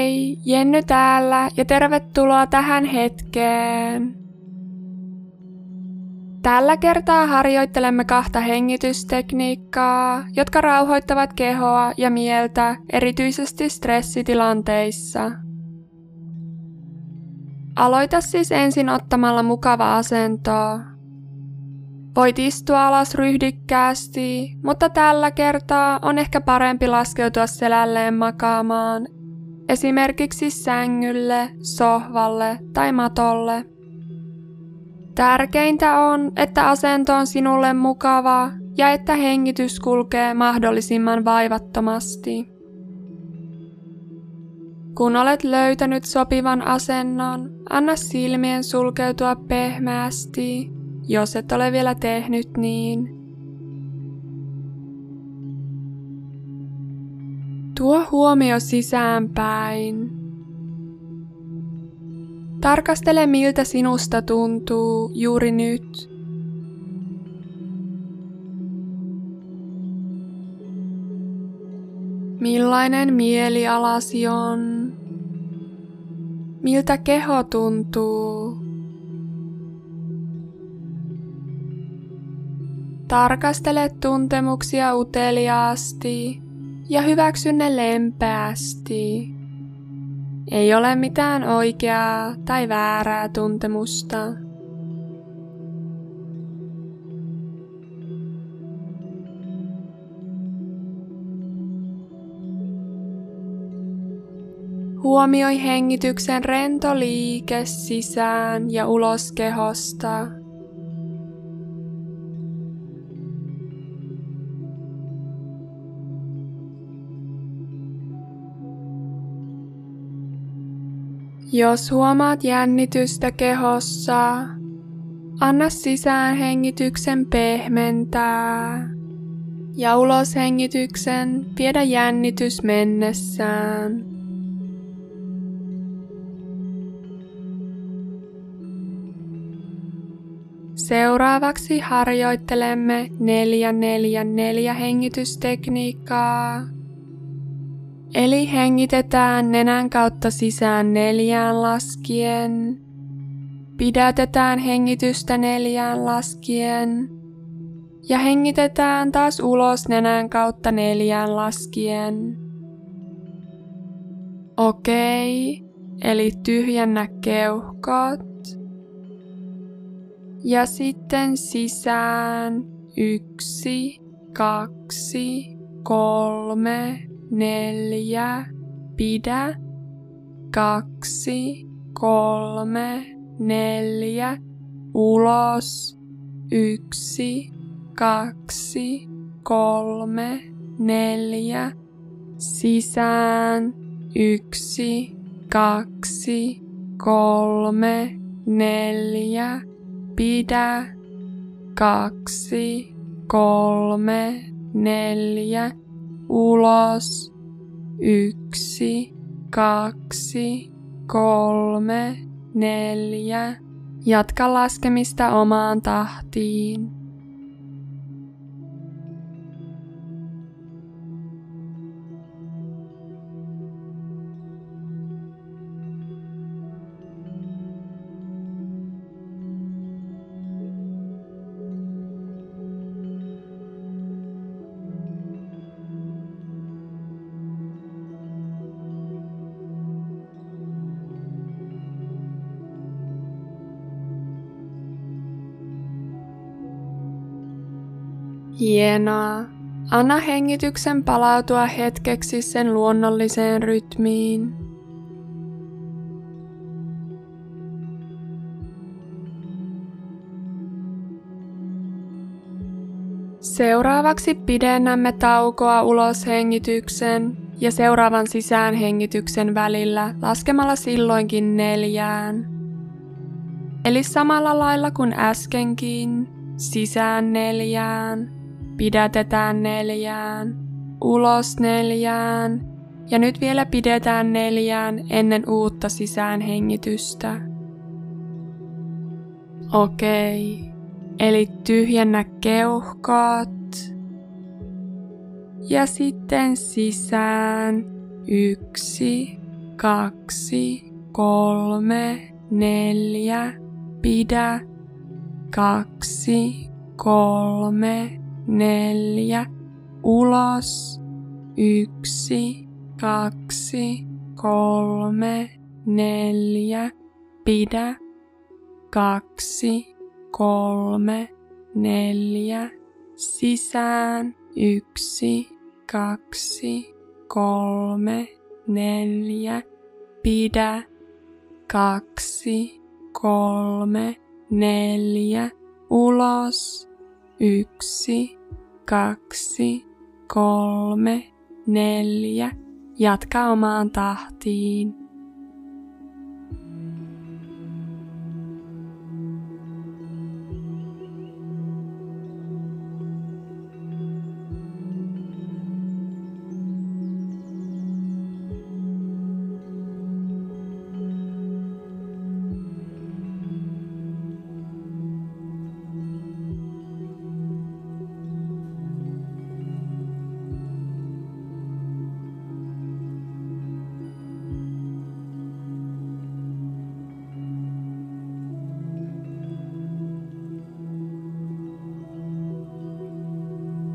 Hei, Jenny täällä ja tervetuloa tähän hetkeen. Tällä kertaa harjoittelemme kahta hengitystekniikkaa, jotka rauhoittavat kehoa ja mieltä erityisesti stressitilanteissa. Aloita siis ensin ottamalla mukava asento. Voit istua alas ryhdikkäästi, mutta tällä kertaa on ehkä parempi laskeutua selälleen makaamaan, esimerkiksi sängylle, sohvalle tai matolle. Tärkeintä on, että asento on sinulle mukava ja että hengitys kulkee mahdollisimman vaivattomasti. Kun olet löytänyt sopivan asennon, anna silmien sulkeutua pehmeästi, jos et ole vielä tehnyt niin. Tuo huomio sisäänpäin Tarkastele miltä sinusta tuntuu juuri nyt. Millainen mielialasi on? Miltä keho tuntuu? Tarkastele tuntemuksia uteliaasti ja hyväksy ne lempeästi. Ei ole mitään oikeaa tai väärää tuntemusta. Huomioi hengityksen rento liike sisään ja ulos kehosta. Jos huomaat jännitystä kehossa, anna sisään hengityksen pehmentää ja ulos hengityksen viedä jännitys mennessään. Seuraavaksi harjoittelemme 444 hengitystekniikkaa Eli hengitetään nenän kautta sisään neljään laskien. Pidätetään hengitystä neljään laskien. Ja hengitetään taas ulos nenän kautta neljään laskien. Okei, eli tyhjennä keuhkot. Ja sitten sisään yksi, kaksi, kolme, neljä, pidä, kaksi, kolme, neljä, ulos, yksi, kaksi, kolme, neljä, sisään, yksi, kaksi, kolme, neljä, pidä, kaksi, kolme, neljä, ulos. Yksi, kaksi, kolme, neljä. Jatka laskemista omaan tahtiin. Hienoa. Anna hengityksen palautua hetkeksi sen luonnolliseen rytmiin. Seuraavaksi pidennämme taukoa ulos hengityksen ja seuraavan sisään hengityksen välillä laskemalla silloinkin neljään. Eli samalla lailla kuin äskenkin, sisään neljään, Pidätetään neljään, ulos neljään ja nyt vielä pidetään neljään ennen uutta sisäänhengitystä. Okei, eli tyhjennä keuhkot ja sitten sisään yksi, kaksi, kolme, neljä, pidä, kaksi, kolme, neljä, ulos, yksi, kaksi, kolme, neljä, pidä, kaksi, kolme, neljä, sisään, yksi, kaksi, kolme, neljä, pidä, kaksi, kolme, neljä, ulos, yksi, kaksi, kolme, neljä, jatka omaan tahtiin.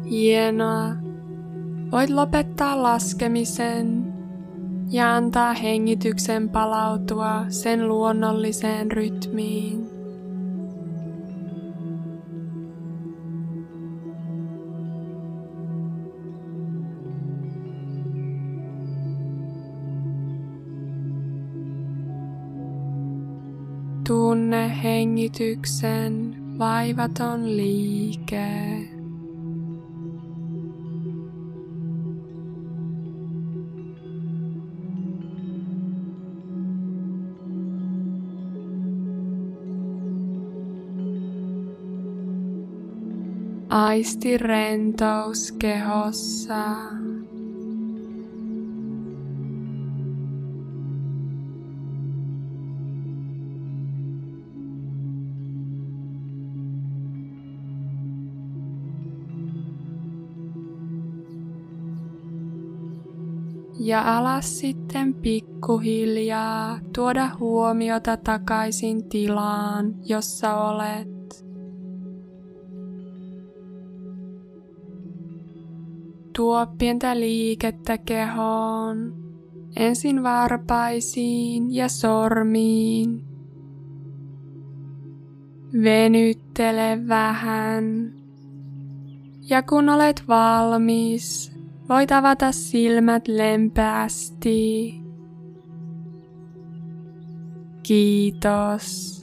Hienoa. Voit lopettaa laskemisen ja antaa hengityksen palautua sen luonnolliseen rytmiin. Tunne hengityksen vaivaton liike. Aisti rentous kehossa. Ja alas sitten pikkuhiljaa tuoda huomiota takaisin tilaan, jossa olet. Tuo pientä liikettä kehoon, ensin varpaisiin ja sormiin. Venyttele vähän. Ja kun olet valmis, voit avata silmät lempeästi. Kiitos.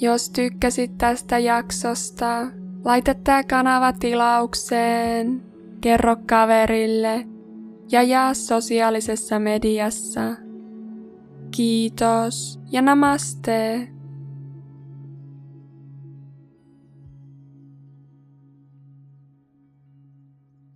Jos tykkäsit tästä jaksosta, Laita tää kanava tilaukseen, kerro kaverille ja jaa sosiaalisessa mediassa. Kiitos ja namaste.